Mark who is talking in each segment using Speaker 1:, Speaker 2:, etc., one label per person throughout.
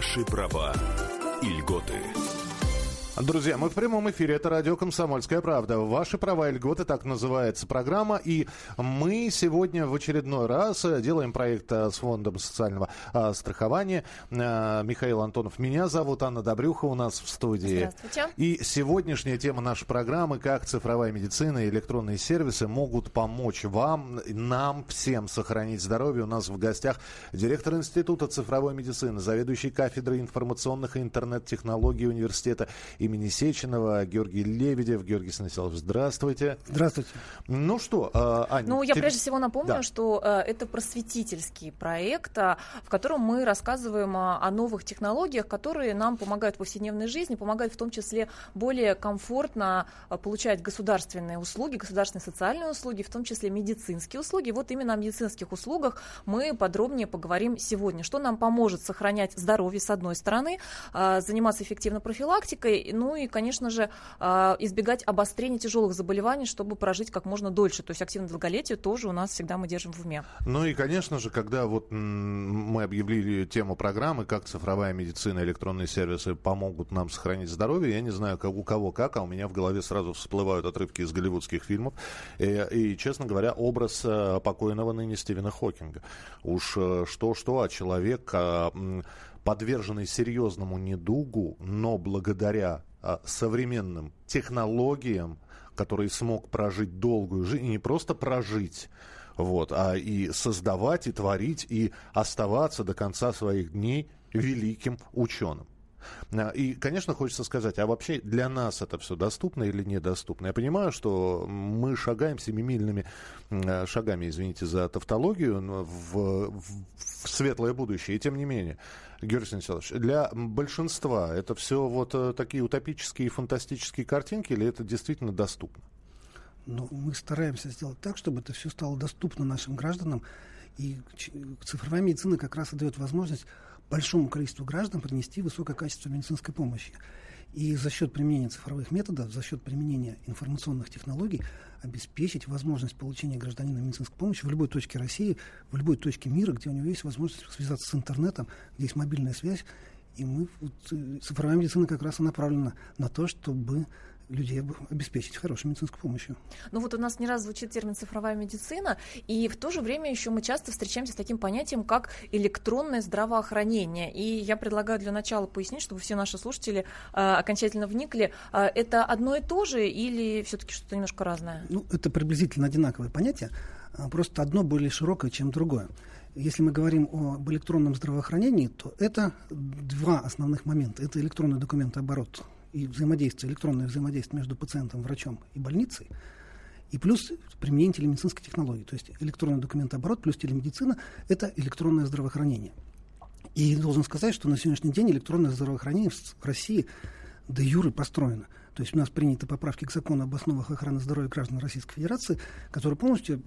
Speaker 1: Наши права и льготы.
Speaker 2: Друзья, мы в прямом эфире. Это радио «Комсомольская правда». Ваши права и льготы, так называется программа. И мы сегодня в очередной раз делаем проект э, с Фондом социального а, страхования. А, Михаил Антонов меня зовут, Анна Добрюха у нас в студии.
Speaker 3: Здравствуйте.
Speaker 2: И сегодняшняя тема нашей программы «Как цифровая медицина и электронные сервисы могут помочь вам, нам всем сохранить здоровье». У нас в гостях директор Института цифровой медицины, заведующий кафедрой информационных и интернет-технологий университета имени Сеченова, Георгий Лебедев. Георгий Станиславович, здравствуйте.
Speaker 4: Здравствуйте.
Speaker 2: Ну что, э, Аня...
Speaker 3: Ну, я
Speaker 2: ты-
Speaker 3: прежде всего напомню,
Speaker 2: Да.
Speaker 3: что э, это просветительский проект, а, в котором мы рассказываем а, о новых технологиях, которые нам помогают в повседневной жизни, помогают в том числе более комфортно а, получать государственные услуги, государственные социальные услуги, в том числе медицинские услуги. Вот именно о медицинских услугах мы подробнее поговорим сегодня. Что нам поможет сохранять здоровье, с одной стороны, а, заниматься эффективно профилактикой, ну и, конечно же, а, избегать обострения тяжелых заболеваний, чтобы прожить как можно дольше. То есть активное долголетие тоже у нас всегда мы держим в уме.
Speaker 2: Ну и, конечно же, когда вот мы объявили тему программы, как цифровая медицина, электронные сервисы помогут нам сохранить здоровье, я не знаю, как, у кого как, а у меня в голове сразу всплывают отрывки из голливудских фильмов. И, и, честно говоря, образ э, покойного ныне Стивена Хокинга. Уж э, что-что, а человек, а, подверженный серьезному недугу, но благодаря современным технологиям, который смог прожить долгую жизнь, и не просто прожить, вот, а и создавать, и творить, и оставаться до конца своих дней великим ученым. А, И, конечно, хочется сказать, а вообще для нас это все доступно или недоступно? Я понимаю, что мы шагаем семимильными м, шагами, извините за тавтологию, в- в светлое будущее. И тем не менее, Георгий Станиславович, для большинства это все вот э, такие утопические и фантастические картинки или это действительно доступно?
Speaker 4: Но мы стараемся сделать так, чтобы это все стало доступно нашим гражданам. И цифровая медицина как раз и дает возможность большому количеству граждан принести высокое качество медицинской помощи. И за счет применения цифровых методов, за счет применения информационных технологий обеспечить возможность получения гражданина медицинской помощи в любой точке России, в любой точке мира, где у него есть возможность связаться с интернетом, где есть мобильная связь. И мы, вот, э, цифровая медицина как раз и направлена на то, чтобы людей об- обеспечить хорошей медицинской помощью.
Speaker 3: Ну вот у нас не раз звучит термин цифровая медицина, и в то же время еще мы часто встречаемся с таким понятием, как электронное здравоохранение. И я предлагаю для начала пояснить, чтобы все наши слушатели э, окончательно вникли, э, это одно и то же или все-таки что-то немножко разное?
Speaker 4: Ну, это приблизительно одинаковое понятие, а, просто одно более широкое, чем другое. Если мы говорим об электронном здравоохранении, то это два основных момента. Это электронный документооборот и взаимодействие, электронное взаимодействие между пациентом, врачом и больницей, и плюс применение телемедицинской технологии. То есть электронный документооборот плюс телемедицина – это электронное здравоохранение. И должен сказать, что на сегодняшний день электронное здравоохранение в России до юры построено. То есть у нас приняты поправки к закону об основах охраны здоровья граждан Российской Федерации, который полностью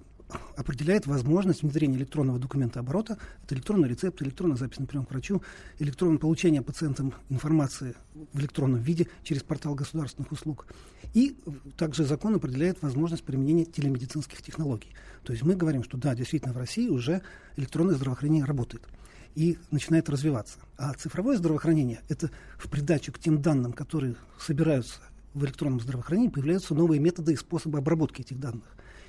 Speaker 4: определяет возможность внедрения электронного документа оборота. Это электронный рецепт, электронная запись на прием к врачу, электронное получение пациентам информации в электронном виде через портал государственных услуг. И также закон определяет возможность применения телемедицинских технологий. То есть мы говорим, что да, действительно в России уже электронное здравоохранение работает и начинает развиваться. А цифровое здравоохранение – это в придачу к тем данным, которые собираются в электронном здравоохранении, появляются новые методы и способы обработки этих данных.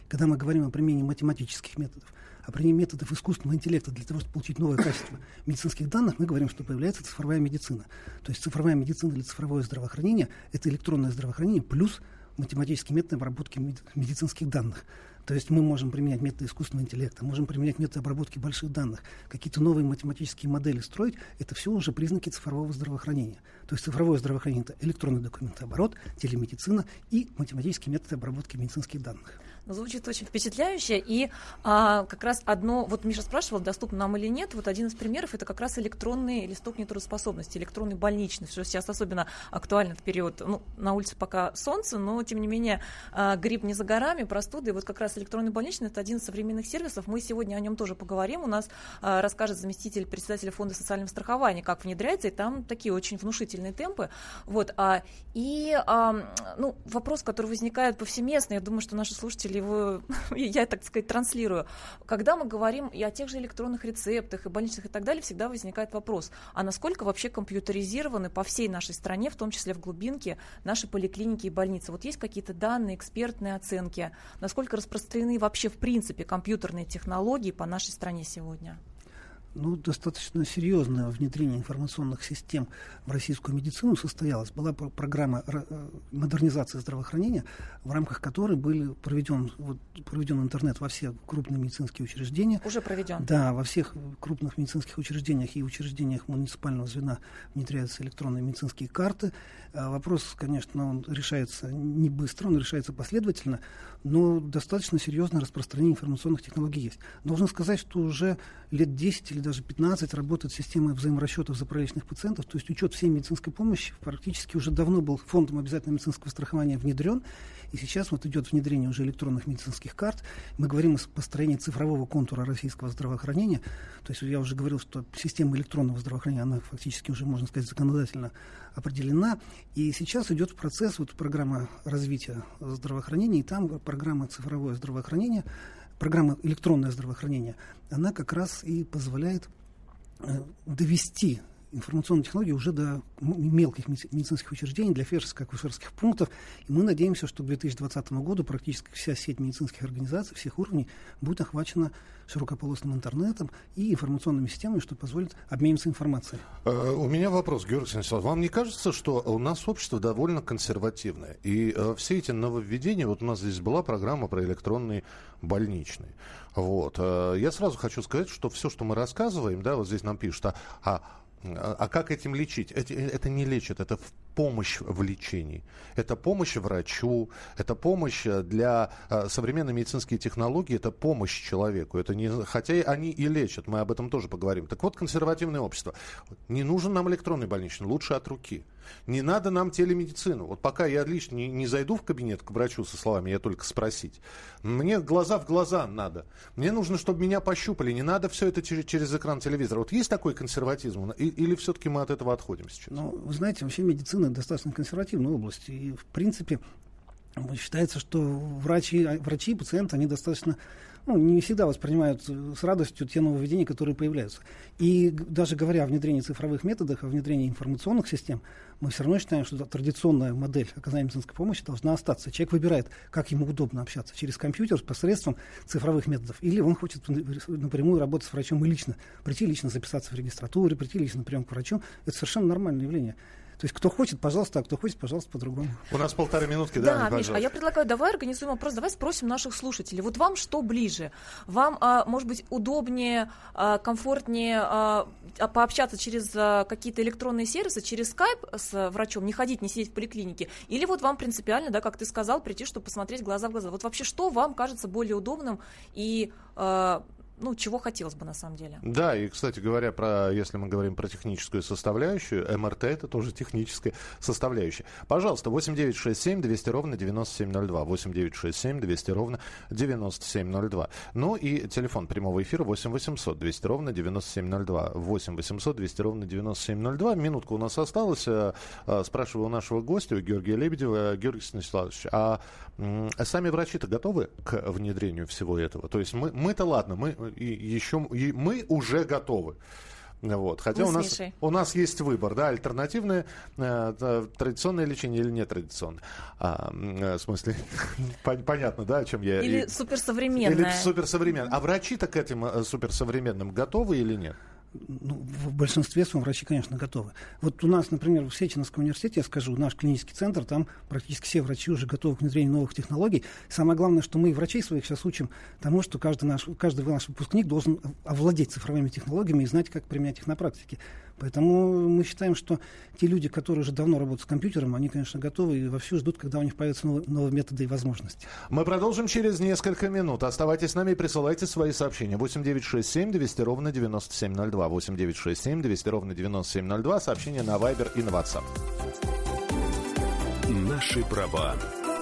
Speaker 4: Когда мы говорим о применении математических методов, о применении методов искусственного интеллекта для того, чтобы получить новое качество медицинских данных, мы говорим, что появляется цифровая медицина. То есть цифровая медицина или цифровое здравоохранение – это электронное здравоохранение плюс математические методы обработки мед- медицинских данных. То есть мы можем применять методы искусственного интеллекта, можем применять методы обработки больших данных, какие-то новые математические модели строить. Это все уже признаки цифрового здравоохранения. То есть цифровое здравоохранение – это электронный документооборот, телемедицина и математические методы обработки медицинских данных.
Speaker 3: Звучит очень впечатляюще. И а, как раз одно, вот Миша спрашивал, доступно нам или нет, вот один из примеров это как раз электронный листок нетрудоспособности, электронный больничный, что сейчас особенно актуально в период, ну, на улице пока солнце, но тем не менее а, грипп не за горами, простуды, вот как раз электронный больничный это один из современных сервисов, мы сегодня о нем тоже поговорим, у нас а, расскажет заместитель председателя фонда социального страхования, как внедряется, и там такие очень внушительные темпы, вот, а, и, а, ну, вопрос, который возникает повсеместно, я думаю, что наши слушатели, его, я, так сказать, транслирую. Когда мы говорим и о тех же электронных рецептах, и больничных и так далее, всегда возникает вопрос, а насколько вообще компьютеризированы по всей нашей стране, в том числе в глубинке, наши поликлиники и больницы? Вот есть какие-то данные, экспертные оценки, насколько распространены вообще в принципе компьютерные технологии по нашей стране сегодня?
Speaker 4: Ну, достаточно серьезное внедрение информационных систем в российскую медицину состоялось. Была программа э, модернизации здравоохранения, в рамках которой были проведен, вот, проведен интернет во все крупные медицинские учреждения.
Speaker 3: Уже проведен?
Speaker 4: Да, во всех крупных медицинских учреждениях и учреждениях муниципального звена внедряются электронные медицинские карты. А вопрос, конечно, он решается не быстро, он решается последовательно, но достаточно серьезное распространение информационных технологий есть. Должен сказать, что уже лет 10 или даже 15 работает система взаиморасчетов заправочных пациентов, то есть учет всей медицинской помощи практически уже давно был фондом обязательного медицинского страхования внедрен, и сейчас вот идет внедрение уже электронных медицинских карт. Мы говорим о построении цифрового контура российского здравоохранения. То есть я уже говорил, что система электронного здравоохранения, она фактически уже, можно сказать, законодательно определена. И сейчас идет процесс, вот программа развития здравоохранения, и там программа цифровое здравоохранение, программа электронное здравоохранение, она как раз и позволяет э, довести информационные технологии уже до мелких медицинских учреждений, для фельдшерских акушерских пунктов. И мы надеемся, что к 2020 году практически вся сеть медицинских организаций всех уровней будет охвачена широкополосным интернетом и информационными системами, что позволит обмениваться информацией.
Speaker 2: Э, у меня вопрос, Георгий Станиславович. Вам не кажется, что у нас общество довольно консервативное? И э, все эти нововведения, вот у нас здесь была программа про электронный больничный. Вот. Э, я сразу хочу сказать, что все, что мы рассказываем, да, вот здесь нам пишут, а, а а, а как этим лечить? Это, это не лечит, это помощь в лечении. Это помощь врачу, это помощь э, для э, современной медицинские технологии, это помощь человеку. Это не, хотя они и лечат, мы об этом тоже поговорим. Так вот, консервативное общество. Не нужен нам электронный больничный, лучше от руки. Не надо нам телемедицину. Вот пока я лично не, не зайду в кабинет к врачу со словами «я только спросить», мне глаза в глаза надо. Мне нужно, чтобы меня пощупали. Не надо все это через, через экран телевизора. Вот есть такой консерватизм? И, или все-таки мы от этого отходим сейчас?
Speaker 4: Ну, вы знаете, вообще медицина достаточно консервативная область. И, в принципе, считается, что врачи, врачи и пациенты, они достаточно ну, не всегда воспринимают с радостью те нововведения, которые появляются. И даже говоря о внедрении цифровых методов, о внедрении информационных систем, мы все равно считаем, что традиционная модель оказания медицинской помощи должна остаться. Человек выбирает, как ему удобно общаться, через компьютер, посредством цифровых методов, или он хочет напрямую работать с врачом и лично, прийти лично записаться в регистратуре, прийти лично на прием к врачу. Это совершенно нормальное явление. То есть кто хочет, пожалуйста, а кто хочет, пожалуйста, по-другому.
Speaker 2: У нас полторы минутки, да?
Speaker 3: Да, Миш, а я предлагаю, давай организуем вопрос, давай спросим наших слушателей. Вот вам что ближе? Вам, а, может быть, удобнее, а, комфортнее а, пообщаться через какие-то электронные сервисы, через скайп с врачом, не ходить, не сидеть в поликлинике? Или вот вам принципиально, да, как ты сказал, прийти, чтобы посмотреть глаза в глаза? Вот вообще что вам кажется более удобным и ну, чего хотелось бы на самом деле.
Speaker 2: Да, и, кстати говоря, про, если мы говорим про техническую составляющую, МРТ это тоже техническая составляющая. Пожалуйста, 8967 200 ровно 9702. 8967 200 ровно 9702. Ну и телефон прямого эфира 8 800 200 ровно 9702. 8 800 200 ровно 9702. Минутка у нас осталась. Э, э, спрашиваю у нашего гостя, Георгия Лебедева. Георгий Станиславович, а сами врачи-то готовы к внедрению всего этого? То есть мы, мы-то ладно, мы и еще и мы уже готовы. Вот. Хотя у нас, у нас есть выбор, да, альтернативное э, традиционное лечение или нетрадиционное. А, э, в смысле, понятно, да, о чем я...
Speaker 3: Или суперсовременное.
Speaker 2: Или суперсовременное. А врачи-то к этим э, суперсовременным готовы или нет?
Speaker 4: Ну, в большинстве своем врачи, конечно, готовы. Вот у нас, например, в Сеченовском университете, я скажу, наш клинический центр, там практически все врачи уже готовы к внедрению новых технологий. Самое главное, что мы врачей своих сейчас учим тому, что каждый наш, каждый наш выпускник должен овладеть цифровыми технологиями и знать, как применять их на практике. Поэтому мы считаем, что те люди, которые уже давно работают с компьютером, они, конечно, готовы и вовсю ждут, когда у них появятся новые, новые методы и возможности.
Speaker 2: Мы продолжим через несколько минут. Оставайтесь с нами и присылайте свои сообщения. 8967 200 ровно 9702. 8967 200 ровно 9702. Сообщения на Viber и на WhatsApp.
Speaker 1: Наши права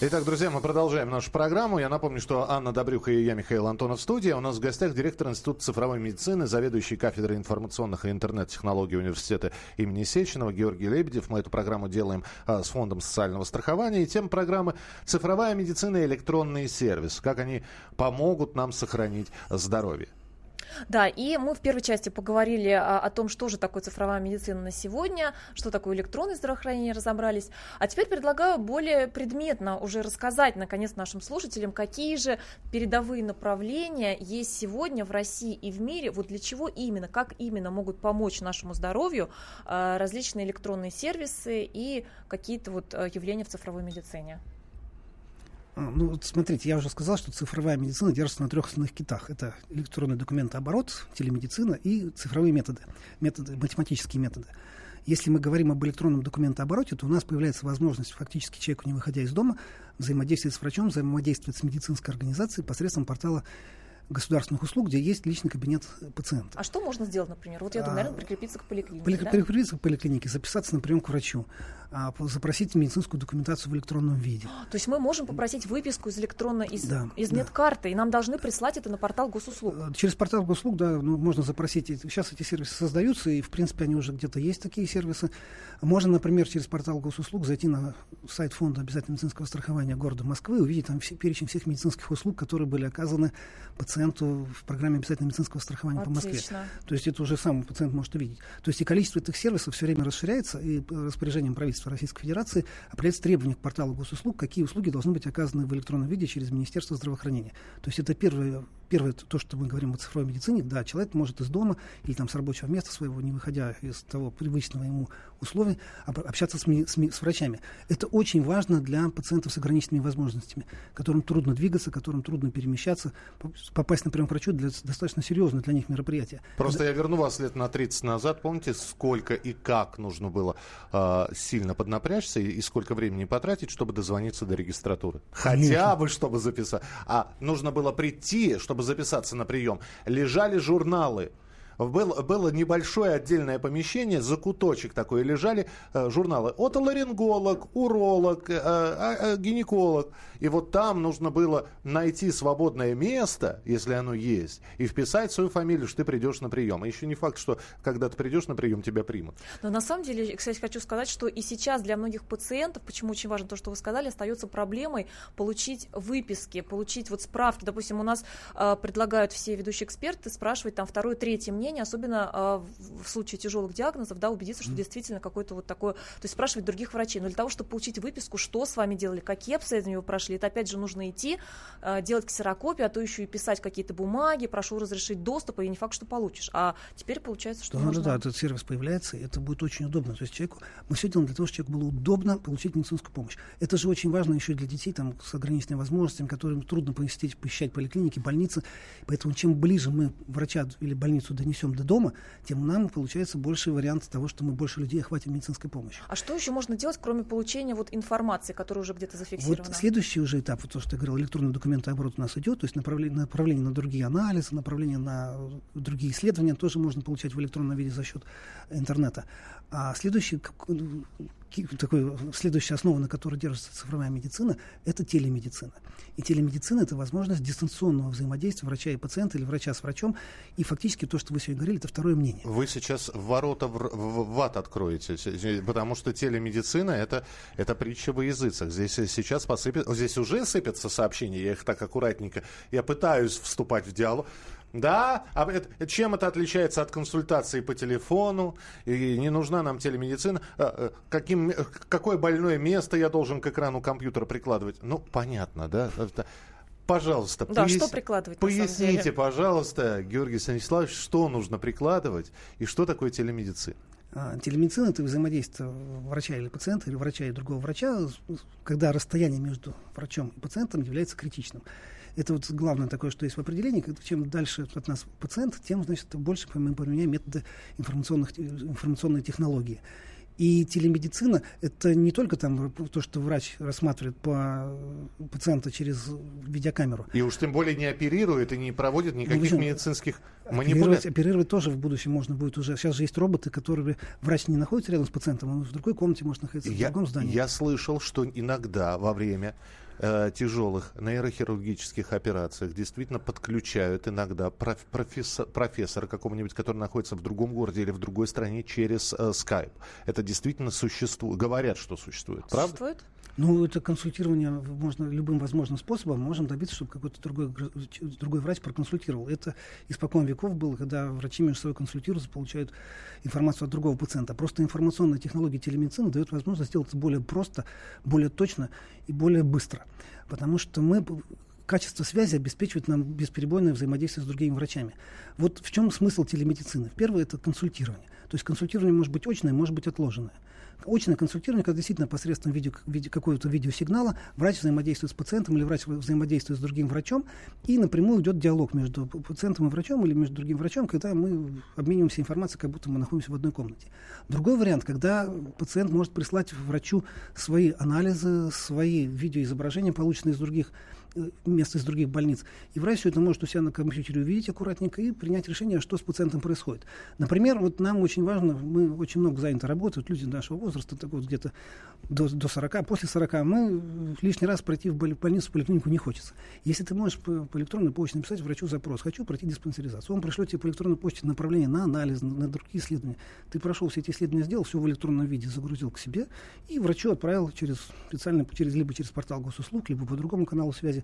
Speaker 2: Итак, друзья, мы продолжаем нашу программу. Я напомню, что Анна Добрюха и я, Михаил Антонов, в студии. У нас в гостях директор Института цифровой медицины, заведующий кафедрой информационных и интернет-технологий университета имени Сеченова Георгий Лебедев. Мы эту программу делаем а, с Фондом социального страхования. И тема программы «Цифровая медицина и электронные сервисы». Как они помогут нам сохранить здоровье.
Speaker 3: Да, и мы в первой части поговорили о, о том, что же такое цифровая медицина на сегодня, что такое электронное здравоохранение, разобрались. А теперь предлагаю более предметно уже рассказать, наконец, нашим слушателям, какие же передовые направления есть сегодня в России и в мире, вот для чего именно, как именно могут помочь нашему здоровью а, различные электронные сервисы и какие-то вот а, явления в цифровой медицине.
Speaker 4: А, ну, вот смотрите, я уже сказал, что цифровая медицина держится на трех основных китах. Это электронный документооборот, телемедицина и цифровые методы, методы, математические методы. Если мы говорим об электронном документообороте, то у нас появляется возможность фактически человеку, не выходя из дома, взаимодействовать с врачом, взаимодействовать с медицинской организацией посредством портала государственных услуг, где есть личный кабинет пациента.
Speaker 3: А что можно сделать, например? Вот я думаю, наверное, прикрепиться к поликлинике.
Speaker 4: При, да? Прикрепиться к поликлинике, записаться на прием к врачу, а, запросить медицинскую документацию в электронном виде.
Speaker 3: То есть мы можем попросить выписку из электронной, из, да, из медкарты, да. и нам должны прислать это на портал госуслуг.
Speaker 4: Э, через портал госуслуг, да, ну, можно запросить. Сейчас эти сервисы создаются, и, в принципе, они уже где-то есть, такие сервисы. Можно, например, через портал госуслуг зайти на сайт фонда обязательного медицинского страхования города Москвы и увидеть там все, перечень всех медицинских услуг, которые были оказаны пациенту в программе обязательного медицинского страхования Отлично. по Москве. То есть это уже сам пациент может увидеть. То есть и количество этих сервисов все время расширяется, и распоряжением правительства Российской Федерации определяется требования к порталу госуслуг, какие услуги должны быть оказаны в электронном виде через Министерство здравоохранения. То есть это первое, первое то, что мы говорим о цифровой медицине. Да, человек может из дома или там с рабочего места своего, не выходя из того привычного ему условия, общаться с, с, с врачами. Это очень важно для пациентов с ограниченными возможностями, которым трудно двигаться, которым трудно перемещаться. Попасть, например, к врачу для, достаточно серьезное для них мероприятие.
Speaker 2: Просто Когда... я верну вас лет на 30 назад. Помните, сколько и как нужно было э, сильно поднапрячься и, и сколько времени потратить, чтобы дозвониться до регистратуры? Хотя бы, чтобы записать. А нужно было прийти, чтобы записаться на прием. Лежали журналы было, было небольшое отдельное помещение, закуточек такой, лежали э, журналы. Отоларинголог, уролог, э, э, э, гинеколог. И вот там нужно было найти свободное место, если оно есть, и вписать свою фамилию, что ты придешь на прием. И еще не факт, что когда ты придешь на прием, тебя примут.
Speaker 3: Но на самом деле, кстати, хочу сказать, что и сейчас для многих пациентов, почему очень важно то, что вы сказали, остается проблемой получить выписки, получить вот справки. Допустим, у нас э, предлагают все ведущие эксперты спрашивать там второе, третье мнение мнение, особенно э, в случае тяжелых диагнозов, да, убедиться, что действительно какой-то вот такой, то есть спрашивать других врачей. Но для того, чтобы получить выписку, что с вами делали, какие обследования вы прошли, это опять же нужно идти, э, делать ксерокопию, а то еще и писать какие-то бумаги, прошу разрешить доступ, и не факт, что получишь. А теперь получается, что
Speaker 4: да,
Speaker 3: можно...
Speaker 4: Да, этот сервис появляется, и это будет очень удобно. То есть человеку, мы все делаем для того, чтобы человеку было удобно получить медицинскую помощь. Это же очень важно еще для детей там, с ограниченными возможностями, которым трудно посетить, посещать поликлиники, больницы. Поэтому чем ближе мы врача или больницу донесем донесем до дома, тем нам получается больше вариант того, что мы больше людей охватим медицинской помощью.
Speaker 3: А что еще можно делать, кроме получения вот информации, которая уже где-то зафиксирована?
Speaker 4: Вот следующий уже этап, вот то, что я говорил, электронный документооборот у нас идет, то есть направление, направление на другие анализы, направление на другие исследования тоже можно получать в электронном виде за счет интернета. А следующий такой, следующая основа, на которой держится цифровая медицина, это телемедицина. И телемедицина – это возможность дистанционного взаимодействия врача и пациента или врача с врачом. И фактически то, что вы сегодня говорили, это второе мнение.
Speaker 2: Вы сейчас ворота в, в, в ад откроете, потому что телемедицина это, – это притча во языцах. Здесь сейчас посыпят, здесь уже сыпятся сообщения, я их так аккуратненько, я пытаюсь вступать в диалог. Да, а это, чем это отличается от консультации по телефону? И не нужна нам телемедицина. А, э, каким, какое больное место я должен к экрану компьютера прикладывать? Ну, понятно, да? Пожалуйста,
Speaker 3: да, пояс... что прикладывать,
Speaker 2: поясните, пожалуйста, Георгий Станиславович, что нужно прикладывать и что такое телемедицина?
Speaker 4: А, телемедицина – это взаимодействие врача или пациента, или врача и другого врача, когда расстояние между врачом и пациентом является критичным. Это вот главное такое, что есть в определении. Чем дальше от нас пациент, тем, значит, больше мы применяем методы информационных, информационной технологии. И телемедицина – это не только там то, что врач рассматривает по пациента через видеокамеру.
Speaker 2: И уж тем более не оперирует и не проводит никаких ну, медицинских манипуляций.
Speaker 4: Оперировать тоже в будущем можно будет уже. Сейчас же есть роботы, которые врач не находится рядом с пациентом, он в другой комнате может находиться, я, в другом здании.
Speaker 2: Я слышал, что иногда во время э, тяжелых нейрохирургических операциях действительно подключают иногда проф, профессор, профессора какого-нибудь, который находится в другом городе или в другой стране через э, Skype. Это действительно существует. Говорят, что существует. Правда?
Speaker 3: Существует?
Speaker 4: Ну, это консультирование можно любым возможным способом. Можем добиться, чтобы какой-то другой, другой врач проконсультировал. Это испокон веков было, когда врачи между собой консультируются, получают информацию от другого пациента. Просто информационная технология телемедицины дает возможность сделать это более просто, более точно и более быстро. Потому что мы качество связи обеспечивает нам бесперебойное взаимодействие с другими врачами. Вот в чем смысл телемедицины? Первое – это консультирование. То есть консультирование может быть очное, может быть отложенное. Очное консультирование, когда действительно посредством видео, видео, какого-то видеосигнала врач взаимодействует с пациентом или врач взаимодействует с другим врачом, и напрямую идет диалог между пациентом и врачом или между другим врачом, когда мы обмениваемся информацией, как будто мы находимся в одной комнате. Другой вариант, когда пациент может прислать врачу свои анализы, свои видеоизображения, полученные из других мест из других больниц. И врач все это может у себя на компьютере увидеть аккуратненько и принять решение, что с пациентом происходит. Например, вот нам очень важно, мы очень много заняты работой, вот люди нашего возраста, так вот где-то до, до 40, после 40, мы лишний раз пройти в больницу, в поликлинику не хочется. Если ты можешь по, по электронной почте написать врачу запрос, хочу пройти диспансеризацию, он пришлет тебе по электронной почте направление на анализ, на, на другие исследования. Ты прошел все эти исследования, сделал, все в электронном виде загрузил к себе и врачу отправил через специально, через, либо через портал госуслуг, либо по другому каналу связи.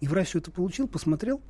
Speaker 4: И врач все это получил, посмотрел,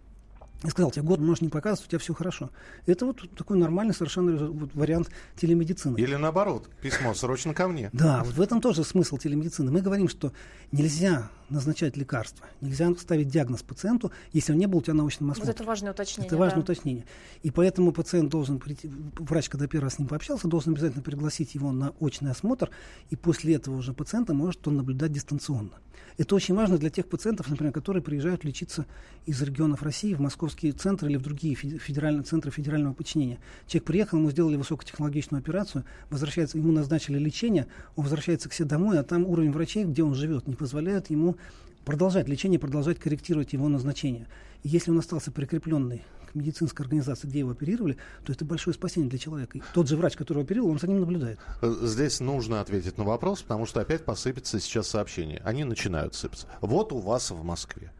Speaker 4: и сказал, тебе год можешь не показывать, у тебя все хорошо. Это вот такой нормальный совершенно вот, вариант телемедицины.
Speaker 2: Или наоборот, письмо срочно ко мне.
Speaker 4: Да, вот в этом тоже смысл телемедицины. Мы говорим, что нельзя назначать лекарства, нельзя ставить диагноз пациенту, если он не был у тебя научным осмотром.
Speaker 3: Вот это важное уточнение.
Speaker 4: Это важное да. уточнение. И поэтому пациент должен прийти, врач, когда первый раз с ним пообщался, должен обязательно пригласить его на очный осмотр, и после этого уже пациента может он наблюдать дистанционно. Это очень важно для тех пациентов, например, которые приезжают лечиться из регионов России в московские центры или в другие федеральные центры федерального подчинения. Человек приехал, ему сделали высокотехнологичную операцию, возвращается, ему назначили лечение, он возвращается к себе домой, а там уровень врачей, где он живет, не позволяет ему продолжать лечение, продолжать корректировать его назначение. И если он остался прикрепленный к медицинской организации, где его оперировали, то это большое спасение для человека. И тот же врач, который оперировал, он за ним наблюдает.
Speaker 2: Э, здесь нужно ответить на вопрос, потому что опять посыпется сейчас сообщение. Они начинают сыпаться. Вот у вас в Москве.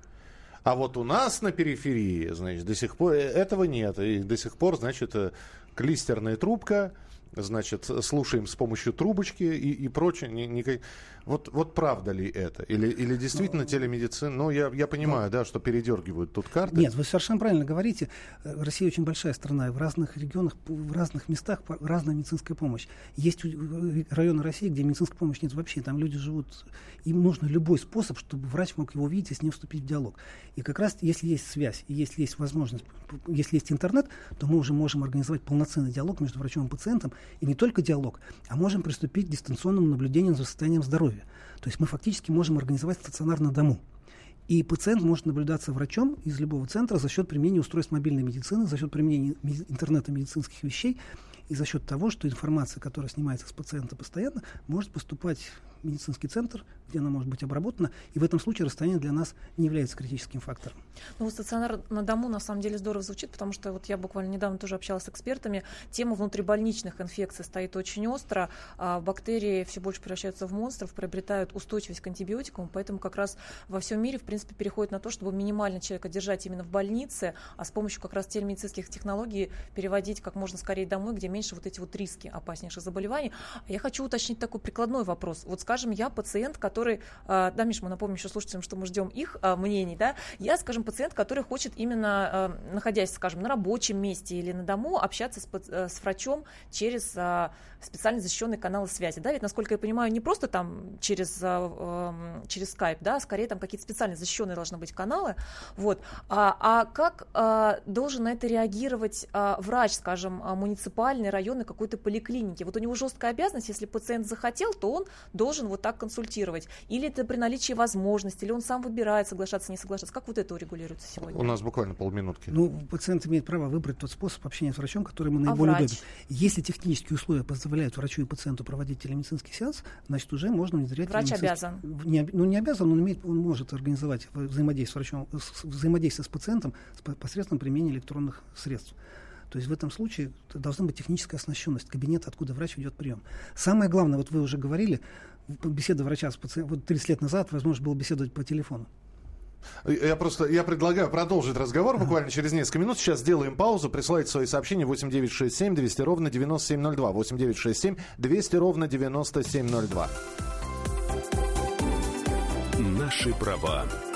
Speaker 2: А вот у нас на периферии, значит, до сих пор э, этого нет. И до сих пор, значит, э, клистерная трубка, значит, слушаем с помощью трубочки и, и прочее. Ни, ни, вот, вот правда ли это? Или, или действительно ну, телемедицина? Ну, я, я понимаю, ну, да, что передергивают тут карты.
Speaker 4: Нет, вы совершенно правильно говорите. Э, Россия очень большая страна, и в разных регионах, в разных местах разная медицинская помощь. Есть районы России, где медицинской помощи нет вообще, там люди живут, им нужно любой способ, чтобы врач мог его увидеть и с ним вступить в диалог. И как раз, если есть связь, если есть возможность, если есть интернет, то мы уже можем организовать полноценный диалог между врачом и пациентом, и не только диалог, а можем приступить к дистанционному наблюдению за состоянием здоровья здоровья. То есть мы фактически можем организовать стационар на дому. И пациент может наблюдаться врачом из любого центра за счет применения устройств мобильной медицины, за счет применения интернета медицинских вещей и за счет того, что информация, которая снимается с пациента постоянно, может поступать медицинский центр, где она может быть обработана, и в этом случае расстояние для нас не является критическим фактором.
Speaker 3: Ну, стационар на дому на самом деле здорово звучит, потому что вот я буквально недавно тоже общалась с экспертами, тема внутрибольничных инфекций стоит очень остро, а бактерии все больше превращаются в монстров, приобретают устойчивость к антибиотикам, поэтому как раз во всем мире, в принципе, переходит на то, чтобы минимально человека держать именно в больнице, а с помощью как раз телемедицинских технологий переводить как можно скорее домой, где меньше вот эти вот риски опаснейших заболеваний. Я хочу уточнить такой прикладной вопрос. Вот скажем, я пациент, который, а, да, Миш, мы напомним еще слушателям, что мы ждем их а, мнений, да, я, скажем, пациент, который хочет именно, а, находясь, скажем, на рабочем месте или на дому, общаться с, с врачом через специально защищенные каналы связи, да, ведь, насколько я понимаю, не просто там через, через Skype, да, скорее там какие-то специально защищенные должны быть каналы, вот, а, а как а, должен на это реагировать а, врач, скажем, муниципальный, районной какой-то поликлиники. Вот у него жесткая обязанность, если пациент захотел, то он должен вот так консультировать. Или это при наличии возможности, или он сам выбирает соглашаться, не соглашаться. Как вот это урегулируется сегодня?
Speaker 2: У нас буквально полминутки.
Speaker 4: Ну, пациент имеет право выбрать тот способ общения с врачом, который ему а наиболее а удобен. Если технические условия позволяют врачу и пациенту проводить телемедицинский сеанс, значит, уже можно внедрять...
Speaker 3: Врач обязан.
Speaker 4: Не, ну, не обязан, он, имеет, он может организовать взаимодействие с врачом, взаимодействие с пациентом посредством применения электронных средств. То есть в этом случае должна быть техническая оснащенность кабинета, откуда врач ведет прием. Самое главное, вот вы уже говорили, беседа врача с пациентом, вот 30 лет назад, возможно, было беседовать по телефону.
Speaker 2: Я просто я предлагаю продолжить разговор буквально через несколько минут. Сейчас сделаем паузу. Присылайте свои сообщения 8967 200 ровно 9702. 8967 200 ровно 9702.
Speaker 1: Наши права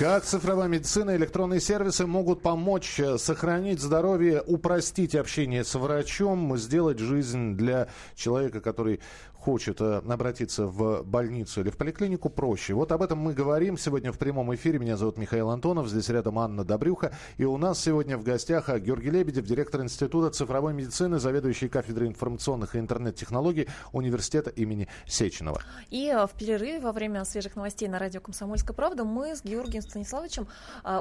Speaker 2: Как цифровая медицина и электронные сервисы могут помочь э, сохранить здоровье, упростить общение с врачом, сделать жизнь для человека, который хочет э, обратиться в больницу или в поликлинику, проще. Вот об этом мы говорим сегодня в прямом эфире. Меня зовут Михаил Антонов, здесь рядом Анна Добрюха. И у нас сегодня в гостях э, Георгий Лебедев, директор Института цифровой медицины, заведующий кафедрой информационных и интернет-технологий Университета имени Сеченова.
Speaker 3: И э, в перерыве во время свежих новостей на радио «Комсомольская правда» мы с Георгием Станиславовичем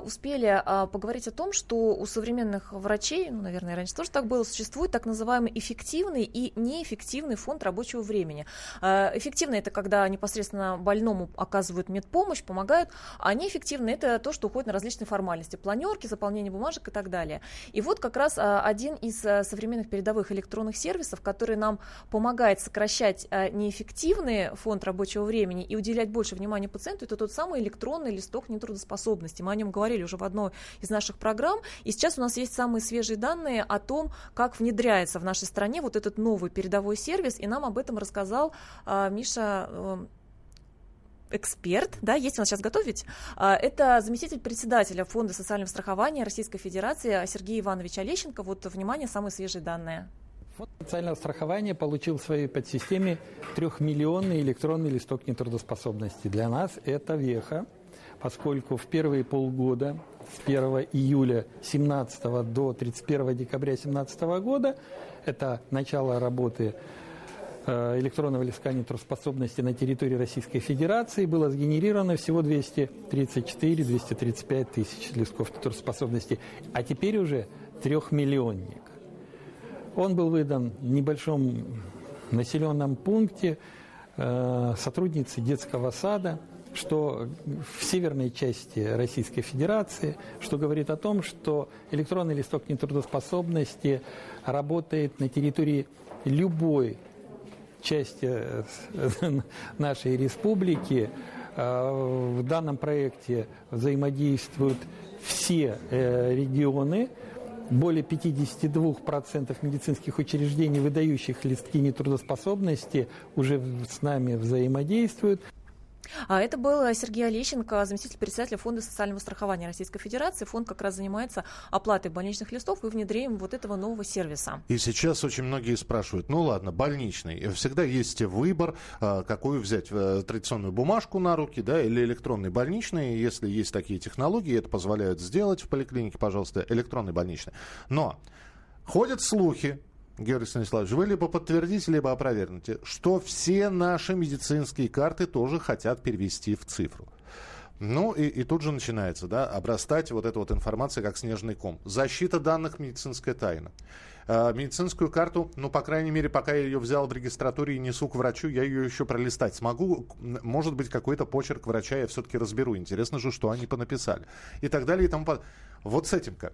Speaker 3: успели поговорить о том, что у современных врачей, ну, наверное, раньше тоже так было, существует так называемый эффективный и неэффективный фонд рабочего времени времени. Э, эффективно это когда непосредственно больному оказывают медпомощь, помогают, а неэффективно это то, что уходит на различные формальности, планерки, заполнение бумажек и так далее. И вот как раз э, один из э, современных передовых электронных сервисов, который нам помогает сокращать неэффективный фонд рабочего времени и уделять больше внимания пациенту, это тот самый электронный листок нетрудоспособности. Мы о нем говорили уже в одной из наших программ, и сейчас у нас есть самые свежие данные о том, как внедряется в нашей стране вот этот новый передовой сервис, и нам об этом рассказали сказал а, Миша э, эксперт, да, есть у нас сейчас готовить. А, это заместитель председателя Фонда социального страхования Российской Федерации Сергей Иванович Олещенко. Вот, внимание, самые свежие данные.
Speaker 5: Фонд социального страхования получил в своей подсистеме трехмиллионный электронный листок нетрудоспособности. Для нас это веха, поскольку в первые полгода с 1 июля 2017 до 31 декабря 2017 года это начало работы электронного листка нетрудоспособности на территории Российской Федерации было сгенерировано всего 234-235 тысяч листков нетрудоспособности, а теперь уже трехмиллионник. Он был выдан в небольшом населенном пункте э, сотрудницы детского сада, что в северной части Российской Федерации, что говорит о том, что электронный листок нетрудоспособности работает на территории любой части э, нашей республики. Э, в данном проекте взаимодействуют все э, регионы, более 52% медицинских учреждений, выдающих листки нетрудоспособности, уже с нами взаимодействуют.
Speaker 3: А это был Сергей Олещенко, заместитель председателя Фонда социального страхования Российской Федерации. Фонд как раз занимается оплатой больничных листов и внедрением вот этого нового сервиса.
Speaker 2: И сейчас очень многие спрашивают, ну ладно, больничный. Всегда есть выбор, а, какую взять, э, традиционную бумажку на руки, да, или электронный больничный. Если есть такие технологии, это позволяют сделать в поликлинике, пожалуйста, электронный больничный. Но ходят слухи, Георгий Станиславович, вы либо подтвердите, либо опровергнете, что все наши медицинские карты тоже хотят перевести в цифру. Ну и, и тут же начинается, да, обрастать вот эта вот информация как снежный ком. Защита данных медицинская тайна. Э, медицинскую карту, ну, по крайней мере, пока я ее взял в регистратуре и несу к врачу, я ее еще пролистать смогу. Может быть, какой-то почерк врача я все-таки разберу. Интересно же, что они понаписали. И так далее, и тому подобное. Вот с этим как?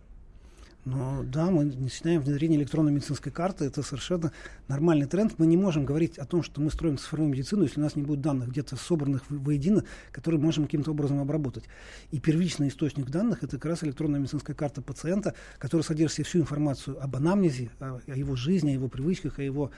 Speaker 4: Ну да, мы начинаем внедрение электронной медицинской карты. Это совершенно нормальный тренд. Мы не можем говорить о том, что мы строим цифровую медицину, если у нас не будет данных где-то собранных воедино, которые можем каким-то образом обработать. И первичный источник данных – это как раз электронная медицинская карта пациента, которая содержит всю информацию об анамнезе, о, о его жизни, о его привычках, о его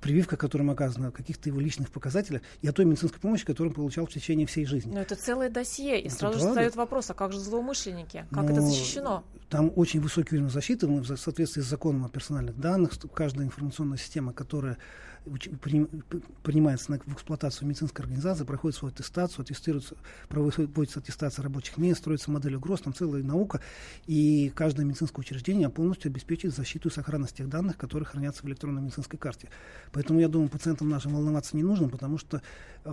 Speaker 4: прививка, которым оказана, каких-то его личных показателях и о той медицинской помощи, которую он получал в течение всей жизни.
Speaker 3: Но это целое досье, и это сразу же встает вопрос, а как же злоумышленники? Как Но это защищено?
Speaker 4: Там очень высокий уровень защиты, мы в соответствии с законом о персональных данных, каждая информационная система, которая принимается в эксплуатацию медицинской организации, проходит свою аттестацию, аттестируется, проводится аттестация рабочих мест, строится модель угроз, там целая наука, и каждое медицинское учреждение полностью обеспечивает защиту и сохранность тех данных, которые хранятся в электронной медицинской карте. Поэтому, я думаю, пациентам нашим волноваться не нужно, потому что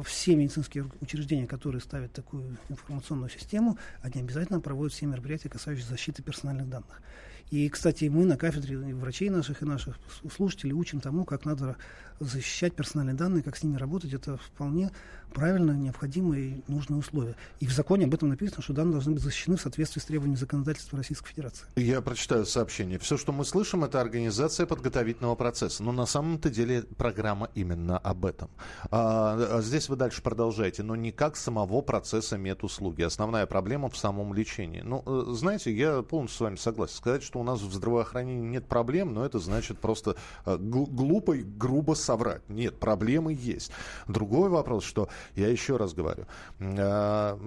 Speaker 4: все медицинские учреждения, которые ставят такую информационную систему, они обязательно проводят все мероприятия, касающиеся защиты персональных данных. И, кстати, мы на кафедре врачей наших и наших слушателей учим тому, как надо защищать персональные данные, как с ними работать. Это вполне правильно, необходимые и нужные условия. И в законе об этом написано, что данные должны быть защищены в соответствии с требованиями законодательства Российской Федерации.
Speaker 2: Я прочитаю сообщение. Все, что мы слышим, это организация подготовительного процесса. Но на самом-то деле программа именно об этом. А, а здесь вы дальше продолжаете, но не как самого процесса медуслуги. Основная проблема в самом лечении. Ну, э, знаете, я полностью с вами согласен. Сказать, что у нас в здравоохранении нет проблем, но это значит просто э, глупо и грубо соврать. Нет, проблемы есть. Другой вопрос, что я еще раз говорю, э,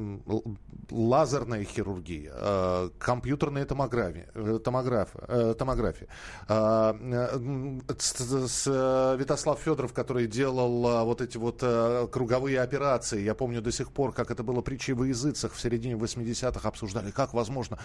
Speaker 2: лазерная хирургия, э, компьютерная томография, э, томография. Святослав Федоров, который делал вот эти вот круговые операции, я помню до сих пор, как это было притчей во языцах в середине 80-х обсуждали, как возможно,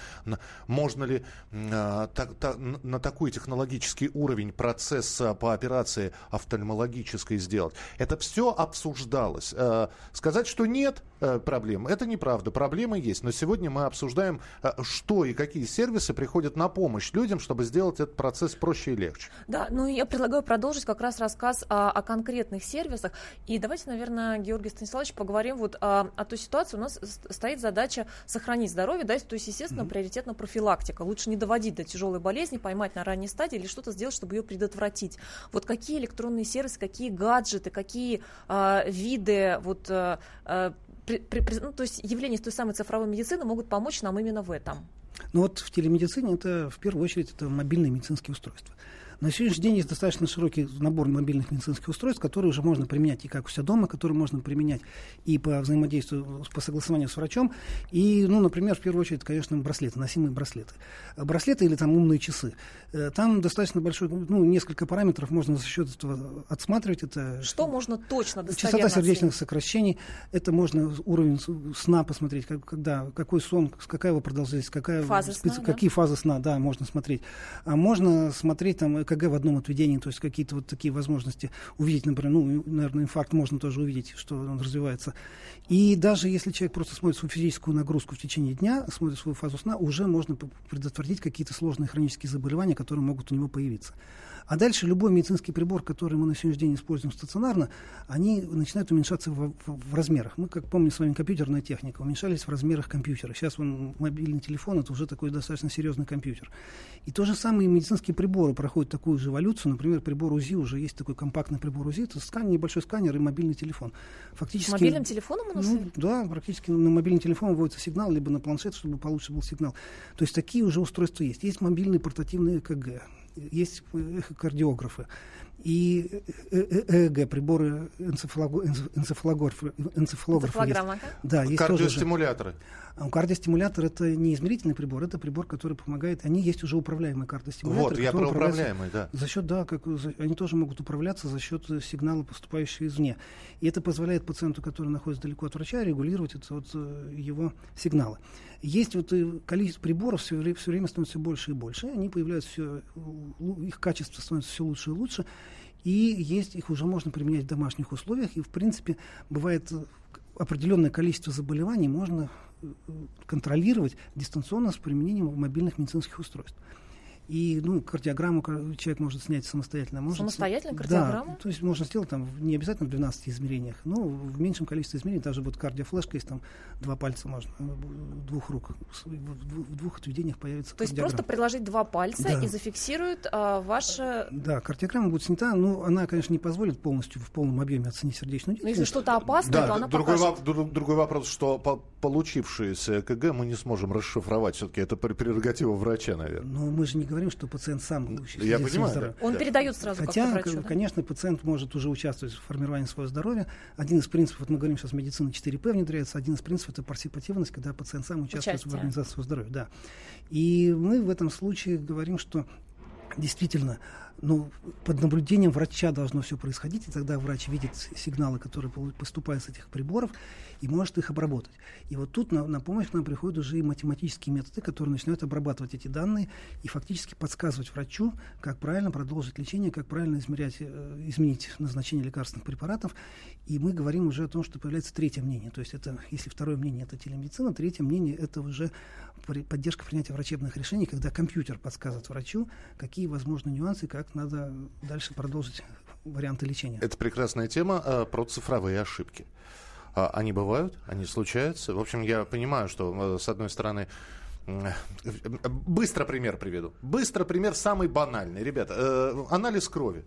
Speaker 2: можно ли на такой технологический уровень процесса по операции офтальмологической сделать. Это все обсуждалось. Э, сказать, что нет э, проблем, это неправда. Проблемы есть. Но сегодня мы обсуждаем, э, что и какие сервисы приходят на помощь людям, чтобы сделать этот процесс проще и легче.
Speaker 3: Да, ну я предлагаю продолжить как раз рассказ о, о конкретных сервисах. И давайте, наверное, Георгий Станиславович, поговорим вот о, о той ситуации. У нас стоит задача сохранить здоровье, да, то есть, естественно, mm-hmm. приоритетно профилактика. Лучше не доводить до тяжелой болезни, поймать на ранней стадии или что-то сделать, чтобы ее предотвратить. Вот какие электронные сервисы, какие гаджеты, какие э, виды вот, э, э, при, при, ну, то есть явления той самой цифровой медицины могут помочь нам именно в этом.
Speaker 4: Ну вот в телемедицине это в первую очередь это мобильные медицинские устройства. На сегодняшний день есть достаточно широкий набор мобильных медицинских устройств, которые уже можно применять и как у себя дома, которые можно применять и по взаимодействию, по согласованию с врачом. И, ну, например, в первую очередь, конечно, браслеты, носимые браслеты. Браслеты или там умные часы. Э, там достаточно большой, ну, несколько параметров можно за счет этого отсматривать. Это
Speaker 3: Что можно точно
Speaker 4: достоверно Частота сердечных сокращений. Это можно уровень сна посмотреть, как, когда, какой сон, какая его продолжительность, какая,
Speaker 3: фазы
Speaker 4: специ,
Speaker 3: сна,
Speaker 4: какие да? фазы сна, да, можно смотреть. А можно смотреть там ЭКГ в одном отведении, то есть какие-то вот такие возможности увидеть, например, ну, наверное, инфаркт можно тоже увидеть, что он развивается. И даже если человек просто смотрит свою физическую нагрузку в течение дня, смотрит свою фазу сна, уже можно предотвратить какие-то сложные хронические заболевания, которые могут у него появиться. А дальше любой медицинский прибор, который мы на сегодняшний день используем стационарно, они начинают уменьшаться в, в, в размерах. Мы, как помним, с вами компьютерная техника, уменьшались в размерах компьютера. Сейчас он, мобильный телефон это уже такой достаточно серьезный компьютер. И то же самое и медицинские приборы проходят такую же эволюцию. Например, прибор УЗИ уже есть такой компактный прибор УЗИ. Это скан, небольшой сканер и мобильный телефон.
Speaker 3: Фактически, С мобильным телефоном у нас? Ну,
Speaker 4: да, практически на мобильный телефон вводится сигнал, либо на планшет, чтобы получше был сигнал. То есть такие уже устройства есть. Есть мобильные портативные ЭКГ есть эхокардиографы. И ЭЭГ, приборы энцефалографы, энцефалографы есть.
Speaker 2: Да, есть Кардиостимуляторы. Тоже
Speaker 4: кардиостимулятор это не измерительный прибор, это прибор, который помогает. Они есть уже управляемые кардиостимуляторы.
Speaker 2: Вот, я про управляемые, да.
Speaker 4: За счет, да, как, они тоже могут управляться за счет сигнала, поступающего извне. И это позволяет пациенту, который находится далеко от врача, регулировать это, вот, э, его сигналы. Есть вот э, количество приборов все, все время становится все больше и больше. Они появляются все, их качество становится все лучше и лучше. И есть, их уже можно применять в домашних условиях. И, в принципе, бывает э, определенное количество заболеваний можно контролировать дистанционно с применением мобильных медицинских устройств. И ну, кардиограмму человек может снять самостоятельно. Может
Speaker 3: самостоятельно кардиограмму?
Speaker 4: Да, то есть можно сделать там не обязательно в 12 измерениях, но в меньшем количестве измерений. Даже вот кардиофлешка есть там два пальца можно, э, двух рук. В двух отведениях появится
Speaker 3: То есть просто приложить два пальца да. и зафиксирует а, ваше...
Speaker 4: Да, кардиограмма будет снята, но она, конечно, не позволит полностью в полном объеме оценить сердечную деятельность.
Speaker 3: Но если что-то опасное,
Speaker 2: да,
Speaker 3: то она
Speaker 2: другой,
Speaker 3: покажет.
Speaker 2: Воп- другой вопрос, что по получившееся ЭКГ мы не сможем расшифровать. Все-таки это прерогатива врача, наверное.
Speaker 4: Но мы же не говорим говорим, что пациент сам
Speaker 2: Я понимаю.
Speaker 3: Здоровье. Он да. передает сразу
Speaker 4: Хотя,
Speaker 3: врачу, да?
Speaker 4: конечно, пациент может уже участвовать в формировании своего здоровья. Один из принципов, вот мы говорим сейчас медицина 4П внедряется, один из принципов это парсипативность, когда пациент сам участвует Участие. в организации своего здоровья. Да. И мы в этом случае говорим, что действительно ну, под наблюдением врача должно все происходить, и тогда врач видит сигналы, которые поступают с этих приборов, и может их обработать. И вот тут на, на помощь нам приходят уже и математические методы, которые начинают обрабатывать эти данные и фактически подсказывать врачу, как правильно продолжить лечение, как правильно измерять, э, изменить назначение лекарственных препаратов. И мы говорим уже о том, что появляется третье мнение. То есть это, если второе мнение это телемедицина, третье мнение это уже поддержка принятия врачебных решений, когда компьютер подсказывает врачу, какие возможны нюансы, как надо дальше продолжить варианты лечения.
Speaker 2: Это прекрасная тема э, про цифровые ошибки. А, они бывают, они случаются. В общем, я понимаю, что, э, с одной стороны, Быстро пример приведу. Быстро пример самый банальный. Ребята, э, анализ крови.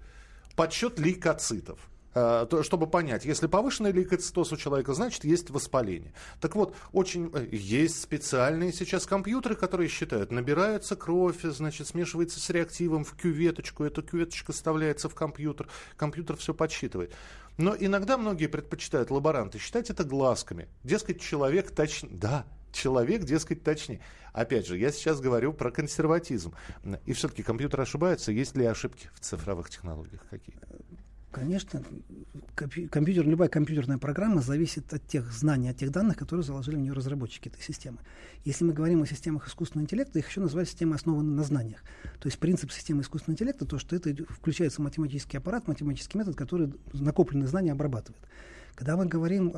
Speaker 2: Подсчет лейкоцитов. Э, то, чтобы понять, если повышенный лейкоцитоз у человека, значит, есть воспаление. Так вот, очень э, есть специальные сейчас компьютеры, которые считают, набирается кровь, значит, смешивается с реактивом в кюветочку, эта кюветочка вставляется в компьютер, компьютер все подсчитывает. Но иногда многие предпочитают, лаборанты, считать это глазками. Дескать, человек точнее. Да, человек, дескать, точнее. Опять же, я сейчас говорю про консерватизм. И все-таки компьютер ошибается. Есть ли ошибки в цифровых технологиях какие-то?
Speaker 4: Конечно, компьютер, любая компьютерная программа зависит от тех знаний, от тех данных, которые заложили в нее разработчики этой системы. Если мы говорим о системах искусственного интеллекта, их еще называют системы, основанные на знаниях. То есть принцип системы искусственного интеллекта то, что это включается математический аппарат, математический метод, который накопленные знания обрабатывает. Когда мы говорим,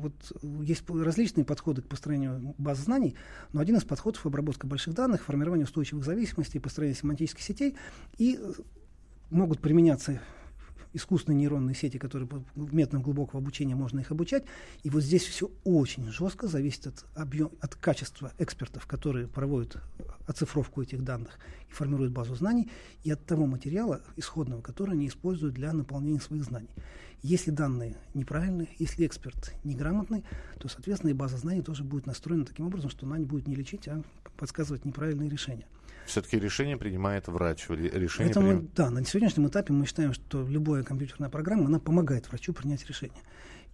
Speaker 4: вот есть различные подходы к построению баз знаний, но один из подходов обработка больших данных, формирование устойчивых зависимостей, построение семантических сетей и могут применяться искусственные нейронные сети, которые методом глубокого обучения можно их обучать. И вот здесь все очень жестко зависит от, объем, от качества экспертов, которые проводят оцифровку этих данных и формируют базу знаний, и от того материала исходного, который они используют для наполнения своих знаний. Если данные неправильные, если эксперт неграмотный, то, соответственно, и база знаний тоже будет настроена таким образом, что она не будет не лечить, а подсказывать неправильные решения.
Speaker 2: Все-таки решение принимает врач. Решение
Speaker 4: Поэтому,
Speaker 2: приним...
Speaker 4: да, на сегодняшнем этапе мы считаем, что любая компьютерная программа, она помогает врачу принять решение.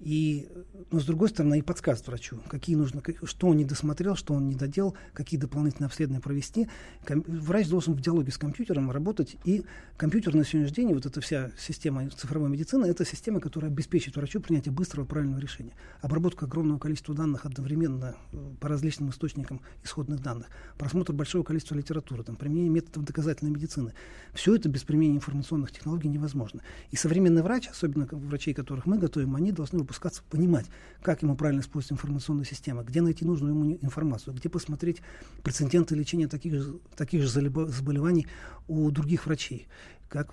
Speaker 4: И, но с другой стороны, и подсказывает врачу, какие нужно, что он не досмотрел, что он не доделал, какие дополнительные обследования провести. Ком- врач должен в диалоге с компьютером работать, и компьютер на сегодняшний день, вот эта вся система цифровой медицины, это система, которая обеспечит врачу принятие быстрого правильного решения. Обработка огромного количества данных одновременно э, по различным источникам исходных данных, просмотр большого количества литературы, там, применение методов доказательной медицины. Все это без применения информационных технологий невозможно. И современный врач, особенно врачей, которых мы готовим, они должны выпускаться, понимать, как ему правильно использовать информационную систему, где найти нужную ему информацию, где посмотреть прецеденты лечения таких же, таких же заболеваний у других врачей как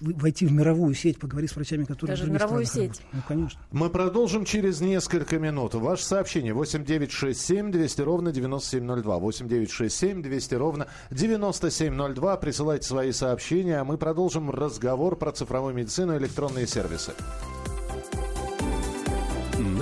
Speaker 4: войти в мировую сеть, поговорить с врачами, которые
Speaker 3: Даже в мировую сеть.
Speaker 4: Ну, конечно.
Speaker 2: Мы продолжим через несколько минут. Ваше сообщение 8967 200 ровно 9702. 8967 200 ровно 9702. Присылайте свои сообщения, а мы продолжим разговор про цифровую медицину и электронные сервисы.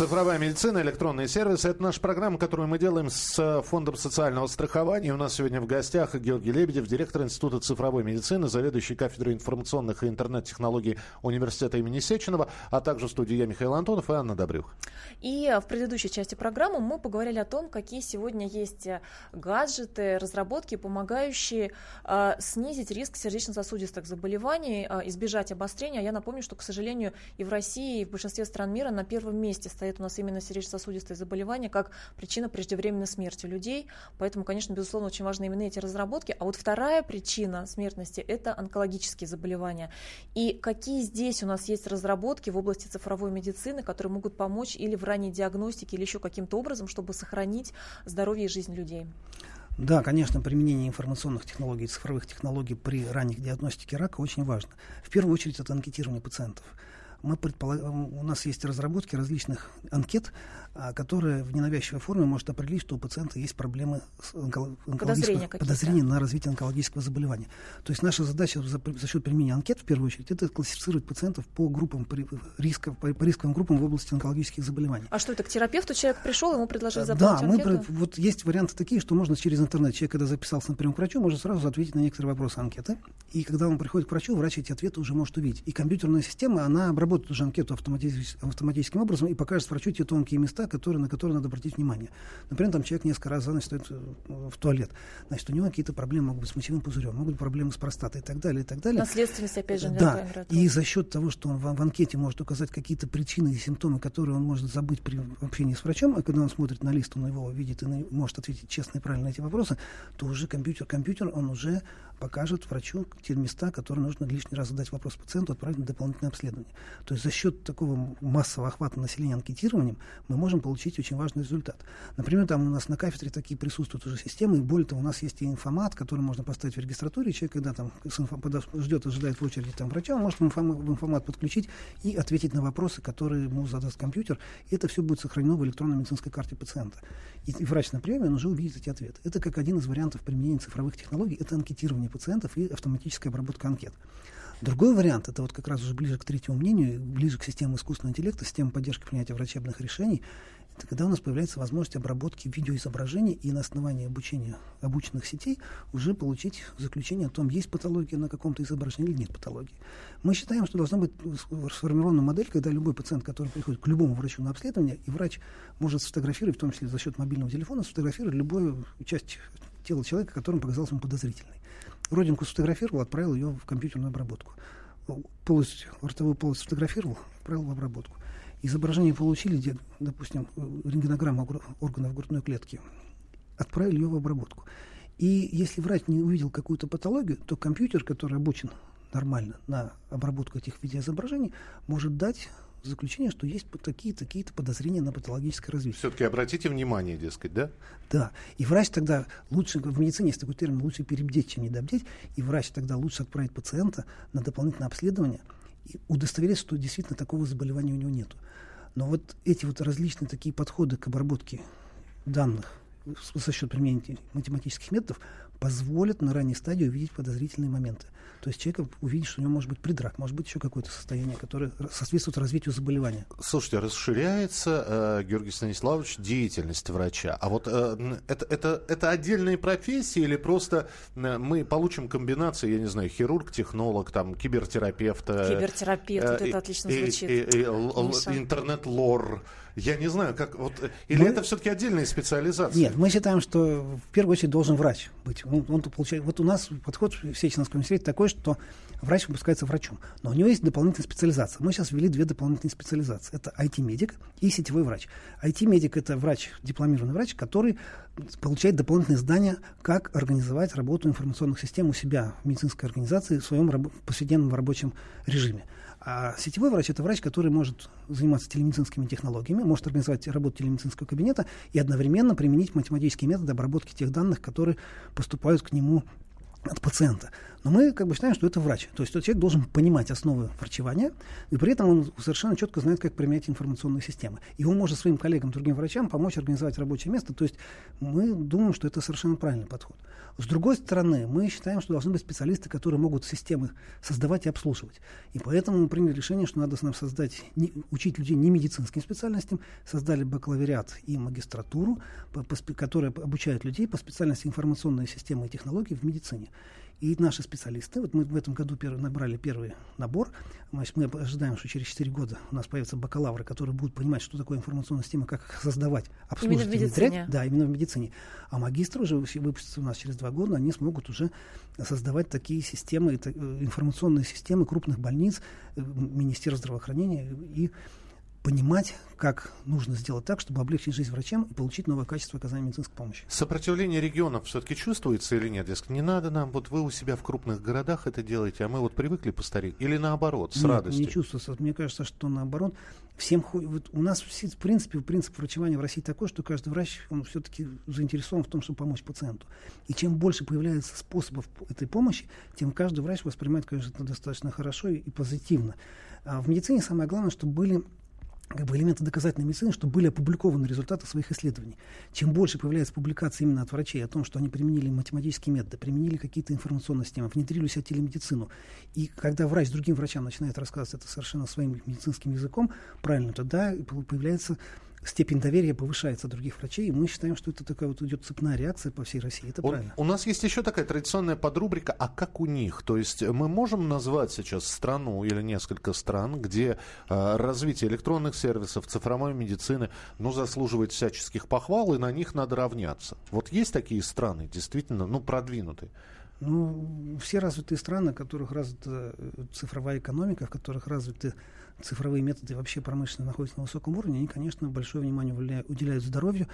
Speaker 2: Цифровая медицина, электронные сервисы – это наша программа, которую мы делаем с Фондом социального страхования. У нас сегодня в гостях Георгий Лебедев, директор Института цифровой медицины, заведующий кафедрой информационных и интернет-технологий Университета имени Сеченова, а также в студии я, Михаил Антонов и Анна Добрюх.
Speaker 3: И в предыдущей части программы мы поговорили о том, какие сегодня есть гаджеты, разработки, помогающие э, снизить риск сердечно-сосудистых заболеваний, э, избежать обострения. Я напомню, что, к сожалению, и в России, и в большинстве стран мира на первом месте стоит стоит у нас именно сердечно-сосудистые заболевания как причина преждевременной смерти людей. Поэтому, конечно, безусловно, очень важны именно эти разработки. А вот вторая причина смертности – это онкологические заболевания. И какие здесь у нас есть разработки в области цифровой медицины, которые могут помочь или в ранней диагностике, или еще каким-то образом, чтобы сохранить здоровье и жизнь людей?
Speaker 4: Да, конечно, применение информационных технологий, цифровых технологий при ранних диагностике рака очень важно. В первую очередь это анкетирование пациентов мы предполагаем, у нас есть разработки различных анкет, а, которые в ненавязчивой форме может определить, что у пациента есть проблемы с онколог...
Speaker 3: подозрения,
Speaker 4: подозрения на развитие онкологического заболевания. То есть наша задача за, за счет применения анкет, в первую очередь, это классифицировать пациентов по группам риска, по, по рисковым группам в области онкологических заболеваний.
Speaker 3: А что это, к терапевту человек пришел, ему предложили
Speaker 4: заполнить
Speaker 3: Да,
Speaker 4: мы, вот есть варианты такие, что можно через интернет, человек, когда записался на прием к врачу, может сразу ответить на некоторые вопросы анкеты. И когда он приходит к врачу, врач эти ответы уже может увидеть. И компьютерная система, она обработает уже анкету автоматическим, автоматическим образом и покажет врачу те тонкие места, которые, на которые надо обратить внимание. Например, там человек несколько раз за ночь стоит э, в туалет. Значит, у него какие-то проблемы могут быть с мочевым пузырем, могут быть проблемы с простатой и так далее, и так далее.
Speaker 3: Наследственность, опять же,
Speaker 4: Да, и за счет того, что он в, в анкете может указать какие-то причины и симптомы, которые он может забыть при общении с врачом, а когда он смотрит на лист, он его видит и может ответить честно и правильно на эти вопросы, то уже компьютер, компьютер, он уже покажет врачу те места, которые нужно лишний раз задать вопрос пациенту, отправить на дополнительное обследование. То есть за счет такого массового охвата населения анкетированием мы можем получить очень важный результат. Например, там у нас на кафедре такие присутствуют уже системы, и более того, у нас есть и информат, который можно поставить в регистратуре, человек, когда там ждет, ожидает в очереди там врача, он может в информат подключить и ответить на вопросы, которые ему задаст компьютер, и это все будет сохранено в электронной медицинской карте пациента. И, и врач на приеме, он уже увидит эти ответы. Это как один из вариантов применения цифровых технологий, это анкетирование пациентов и автоматическая обработка анкет. Другой вариант, это вот как раз уже ближе к третьему мнению, ближе к системе искусственного интеллекта, системе поддержки принятия врачебных решений, это когда у нас появляется возможность обработки видеоизображений и на основании обучения обученных сетей уже получить заключение о том, есть патология на каком-то изображении или нет патологии. Мы считаем, что должна быть сформирована модель, когда любой пациент, который приходит к любому врачу на обследование, и врач может сфотографировать, в том числе за счет мобильного телефона, сфотографировать любую часть тела человека, которым показался ему подозрительной. Родинку сфотографировал, отправил ее в компьютерную обработку. Полость, ротовую полость сфотографировал, отправил в обработку. Изображение получили, где, допустим, рентгенограмма органов грудной клетки, отправили ее в обработку. И если врач не увидел какую-то патологию, то компьютер, который обучен нормально на обработку этих видеоизображений, может дать заключение, что есть такие-такие-то подозрения на патологическое развитие.
Speaker 2: Все-таки обратите внимание, дескать, да?
Speaker 4: Да. И врач тогда лучше, в медицине есть такой термин, лучше перебдеть, чем недобдеть, и врач тогда лучше отправить пациента на дополнительное обследование и удостовериться, что действительно такого заболевания у него нет. Но вот эти вот различные такие подходы к обработке данных за счет применения математических методов позволят на ранней стадии увидеть подозрительные моменты. То есть человек увидит, что у него может быть придрак, может быть еще какое-то состояние, которое соответствует развитию заболевания.
Speaker 2: Слушайте, расширяется, э, Георгий Станиславович, деятельность врача. А вот э, это, это, это отдельные профессии или просто э, мы получим комбинацию, я не знаю, хирург, технолог, там, кибертерапевт. Э,
Speaker 3: Кибертерапевт, э, вот это отлично звучит.
Speaker 2: И, и, и, интернет-лор. Я не знаю, как вот или мы... это все-таки отдельные специализации?
Speaker 4: Нет, мы считаем, что в первую очередь должен врач быть. Он, он получает. Вот у нас подход в Сеченовском университете такой, что врач выпускается врачом, но у него есть дополнительная специализация. Мы сейчас ввели две дополнительные специализации. Это IT-медик и сетевой врач. IT-медик это врач, дипломированный врач, который получает дополнительные знания, как организовать работу информационных систем у себя в медицинской организации в своем раб- повседневном рабочем режиме. А сетевой врач – это врач, который может заниматься телемедицинскими технологиями, может организовать работу телемедицинского кабинета и одновременно применить математические методы обработки тех данных, которые поступают к нему от пациента. Но мы как бы считаем, что это врач. То есть тот человек должен понимать основы врачевания, и при этом он совершенно четко знает, как применять информационные системы. И он может своим коллегам, другим врачам помочь организовать рабочее место. То есть мы думаем, что это совершенно правильный подход. С другой стороны, мы считаем, что должны быть специалисты, которые могут системы создавать и обслуживать. И поэтому мы приняли решение, что надо нам создать, не, учить людей не медицинским специальностям, создали бакалавриат и магистратуру, по, по, которая обучает людей по специальности информационные системы и технологии в медицине. И наши специалисты, вот мы в этом году первый, набрали первый набор, значит, мы ожидаем, что через 4 года у нас появятся бакалавры, которые будут понимать, что такое информационная система, как их создавать,
Speaker 3: обслуживать именно в медицине. внедрять.
Speaker 4: Да, именно в медицине. А магистры уже выпустятся у нас через 2 года, они смогут уже создавать такие системы, э, информационные системы крупных больниц, э, Министерств здравоохранения и понимать, как нужно сделать так, чтобы облегчить жизнь врачам и получить новое качество оказания медицинской помощи.
Speaker 2: Сопротивление регионов все-таки чувствуется или нет? Дескать, не надо нам, вот вы у себя в крупных городах это делаете, а мы вот привыкли постареть. Или наоборот, с
Speaker 4: нет,
Speaker 2: радостью?
Speaker 4: не чувствуется. Мне кажется, что наоборот. Всем, вот у нас в принципе принцип врачевания в России такой, что каждый врач он все-таки заинтересован в том, чтобы помочь пациенту. И чем больше появляется способов этой помощи, тем каждый врач воспринимает, конечно, достаточно хорошо и, и позитивно. А в медицине самое главное, чтобы были как бы элементы доказательной медицины, чтобы были опубликованы результаты своих исследований. Чем больше появляется публикаций именно от врачей о том, что они применили математические методы, применили какие-то информационные системы, внедрили у себя телемедицину, и когда врач другим врачам начинает рассказывать это совершенно своим медицинским языком, правильно, тогда появляется степень доверия повышается других врачей, и мы считаем, что это такая вот идет цепная реакция по всей России. Это
Speaker 2: у,
Speaker 4: правильно.
Speaker 2: У нас есть еще такая традиционная подрубрика «А как у них?». То есть мы можем назвать сейчас страну или несколько стран, где э, развитие электронных сервисов, цифровой медицины, ну, заслуживает всяческих похвал, и на них надо равняться. Вот есть такие страны, действительно, ну, продвинутые?
Speaker 4: Ну, все развитые страны, в которых развита э, цифровая экономика, в которых развиты цифровые методы вообще промышленно находятся на высоком уровне, они, конечно, большое внимание уделяют здоровью.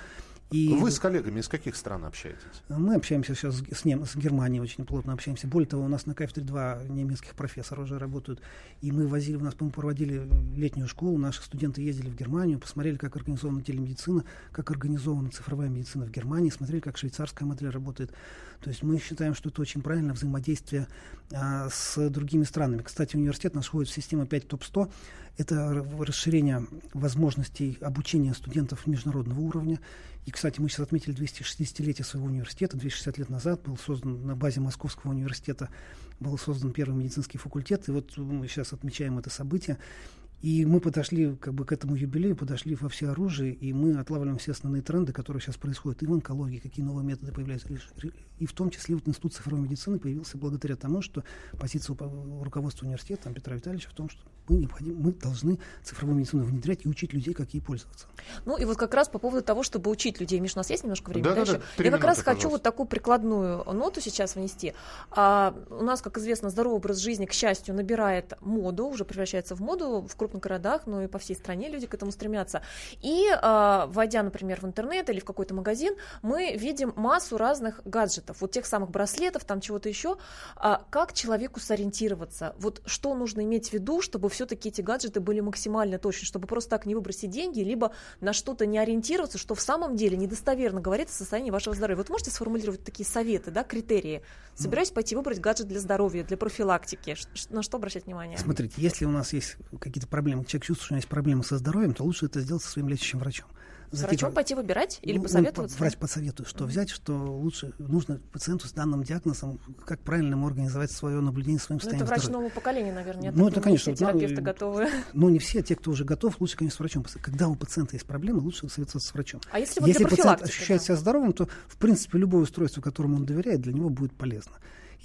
Speaker 2: И Вы с коллегами из каких стран общаетесь?
Speaker 4: Мы общаемся сейчас с, нем, с Германией, очень плотно общаемся. Более того, у нас на кафедре два немецких профессора уже работают. И мы возили, у нас, по проводили летнюю школу, наши студенты ездили в Германию, посмотрели, как организована телемедицина, как организована цифровая медицина в Германии, смотрели, как швейцарская модель работает. То есть мы считаем, что это очень правильно взаимодействие а, с другими странами. Кстати, университет наш входит в систему 5 ТОП-100. Это расширение возможностей обучения студентов международного уровня. И, кстати, мы сейчас отметили 260-летие своего университета. 260 лет назад был создан на базе Московского университета был создан первый медицинский факультет. И вот мы сейчас отмечаем это событие. И мы подошли как бы к этому юбилею, подошли во все оружие, и мы отлавливаем все основные тренды, которые сейчас происходят и в онкологии, какие новые методы появляются. И в том числе вот Институт цифровой медицины появился благодаря тому, что позиция руководства университета там, Петра Витальевича в том, что мы, необходим, мы должны цифровую медицину внедрять и учить людей, как ей пользоваться.
Speaker 3: Ну и вот как раз по поводу того, чтобы учить людей. Миш, у нас есть немножко времени?
Speaker 2: Да, да, да,
Speaker 3: Я как
Speaker 2: минуты,
Speaker 3: раз хочу
Speaker 2: пожалуйста.
Speaker 3: вот такую прикладную ноту сейчас внести. А, у нас, как известно, здоровый образ жизни, к счастью, набирает моду, уже превращается в моду в крупных городах, но и по всей стране люди к этому стремятся. И а, войдя, например, в интернет или в какой-то магазин, мы видим массу разных гаджетов, вот тех самых браслетов, там чего-то еще. А, как человеку сориентироваться? Вот что нужно иметь в виду, чтобы все-таки эти гаджеты были максимально точны, чтобы просто так не выбросить деньги, либо на что-то не ориентироваться, что в самом деле недостоверно говорит о состоянии вашего здоровья. Вот можете сформулировать такие советы, да, критерии? Собираюсь пойти выбрать гаджет для здоровья, для профилактики. На что обращать внимание?
Speaker 4: Смотрите, если у нас есть какие-то проблемы, человек чувствует, что у него есть проблемы со здоровьем, то лучше это сделать со своим лечащим врачом.
Speaker 3: С
Speaker 4: Зайти
Speaker 3: врачом пойти выбирать или
Speaker 4: Ну, он
Speaker 3: посоветоваться?
Speaker 4: по- врач посоветует, что взять, что лучше нужно пациенту с данным диагнозом, как правильно ему организовать свое наблюдение своим
Speaker 3: Ну, это
Speaker 4: состоянием
Speaker 3: врач
Speaker 4: здоровья.
Speaker 3: нового поколения, наверное.
Speaker 4: Ну, это, конечно,
Speaker 3: все
Speaker 4: ну,
Speaker 3: терапевты
Speaker 4: и-
Speaker 3: готовы.
Speaker 4: Но не все, те, кто уже готов, лучше, конечно, с врачом. Когда у пациента есть проблемы, лучше советоваться с врачом.
Speaker 3: А если вот
Speaker 4: Если пациент ощущает
Speaker 3: да?
Speaker 4: себя здоровым, то, в принципе, любое устройство, которому он доверяет, для него будет полезно.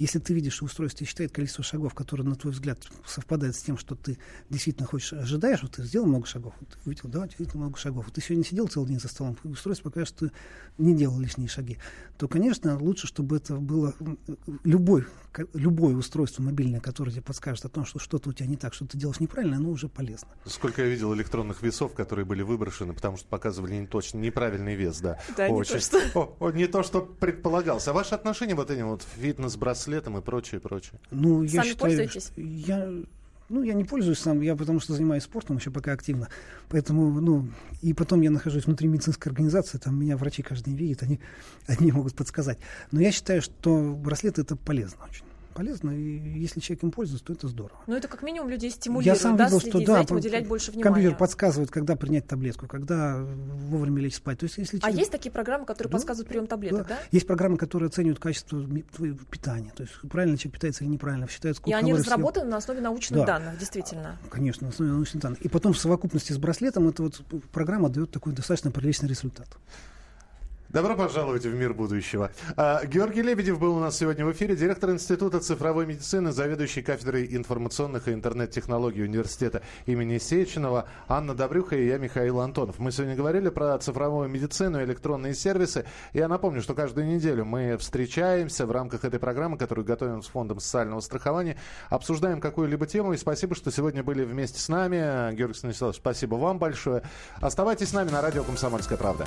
Speaker 4: Если ты видишь, что устройство считает количество шагов, которые, на твой взгляд, совпадает с тем, что ты действительно хочешь, ожидаешь, вот ты сделал много шагов, вот ты увидел, да, действительно много шагов. Вот ты сегодня сидел целый день за столом, устройство покажет, что ты не делал лишние шаги, то, конечно, лучше, чтобы это было любой, любое устройство мобильное, которое тебе подскажет о том, что что-то у тебя не так, что ты делаешь неправильно, оно уже полезно.
Speaker 2: Сколько я видел электронных весов, которые были выброшены, потому что показывали не точно, неправильный вес, да.
Speaker 3: Да, не то, что-
Speaker 2: О, о, не то, что предполагался. А ваше отношение вот этим вот фитнес-браслетам и прочее, прочее?
Speaker 4: Ну, я
Speaker 3: Сами
Speaker 4: считаю,
Speaker 3: пользуетесь?
Speaker 4: что я, ну, я не пользуюсь сам, я потому что занимаюсь спортом еще пока активно. Поэтому, ну, и потом я нахожусь внутри медицинской организации, там меня врачи каждый день видят, они, они могут подсказать. Но я считаю, что браслеты это полезно очень. Полезно, и если человек им пользуется, то это здорово.
Speaker 3: Ну, это как минимум людей
Speaker 4: Я
Speaker 3: стимулирует,
Speaker 4: сам
Speaker 3: да,
Speaker 4: видел,
Speaker 3: следить
Speaker 4: что
Speaker 3: за
Speaker 4: да,
Speaker 3: этим, уделять больше
Speaker 4: компьютер
Speaker 3: внимания.
Speaker 4: подсказывает, когда принять таблетку, когда вовремя лечь спать. То есть, если
Speaker 3: А
Speaker 4: человек-
Speaker 3: есть такие программы, которые
Speaker 4: Да,
Speaker 3: подсказывают прием таблеток, да?
Speaker 4: Есть программы, которые оценивают качество твоего питания. То есть правильно человек питается или неправильно, считают,
Speaker 3: И
Speaker 4: сколько
Speaker 3: они
Speaker 4: калорий съел.
Speaker 3: разработаны на основе научных
Speaker 4: Да.
Speaker 3: данных, действительно.
Speaker 4: Конечно, на основе научных данных. И потом в совокупности с браслетом эта вот программа дает такой достаточно приличный результат.
Speaker 2: Добро пожаловать в мир будущего. А, Георгий Лебедев был у нас сегодня в эфире, директор Института цифровой медицины, заведующий кафедрой информационных и интернет-технологий университета имени Сеченова, Анна Добрюха и я, Михаил Антонов. Мы сегодня говорили про цифровую медицину, электронные сервисы. Я напомню, что каждую неделю мы встречаемся в рамках этой программы, которую готовим с Фондом социального страхования, обсуждаем какую-либо тему. И спасибо, что сегодня были вместе с нами. Георгий Станиславович, спасибо вам большое. Оставайтесь с нами на радио «Комсомольская правда».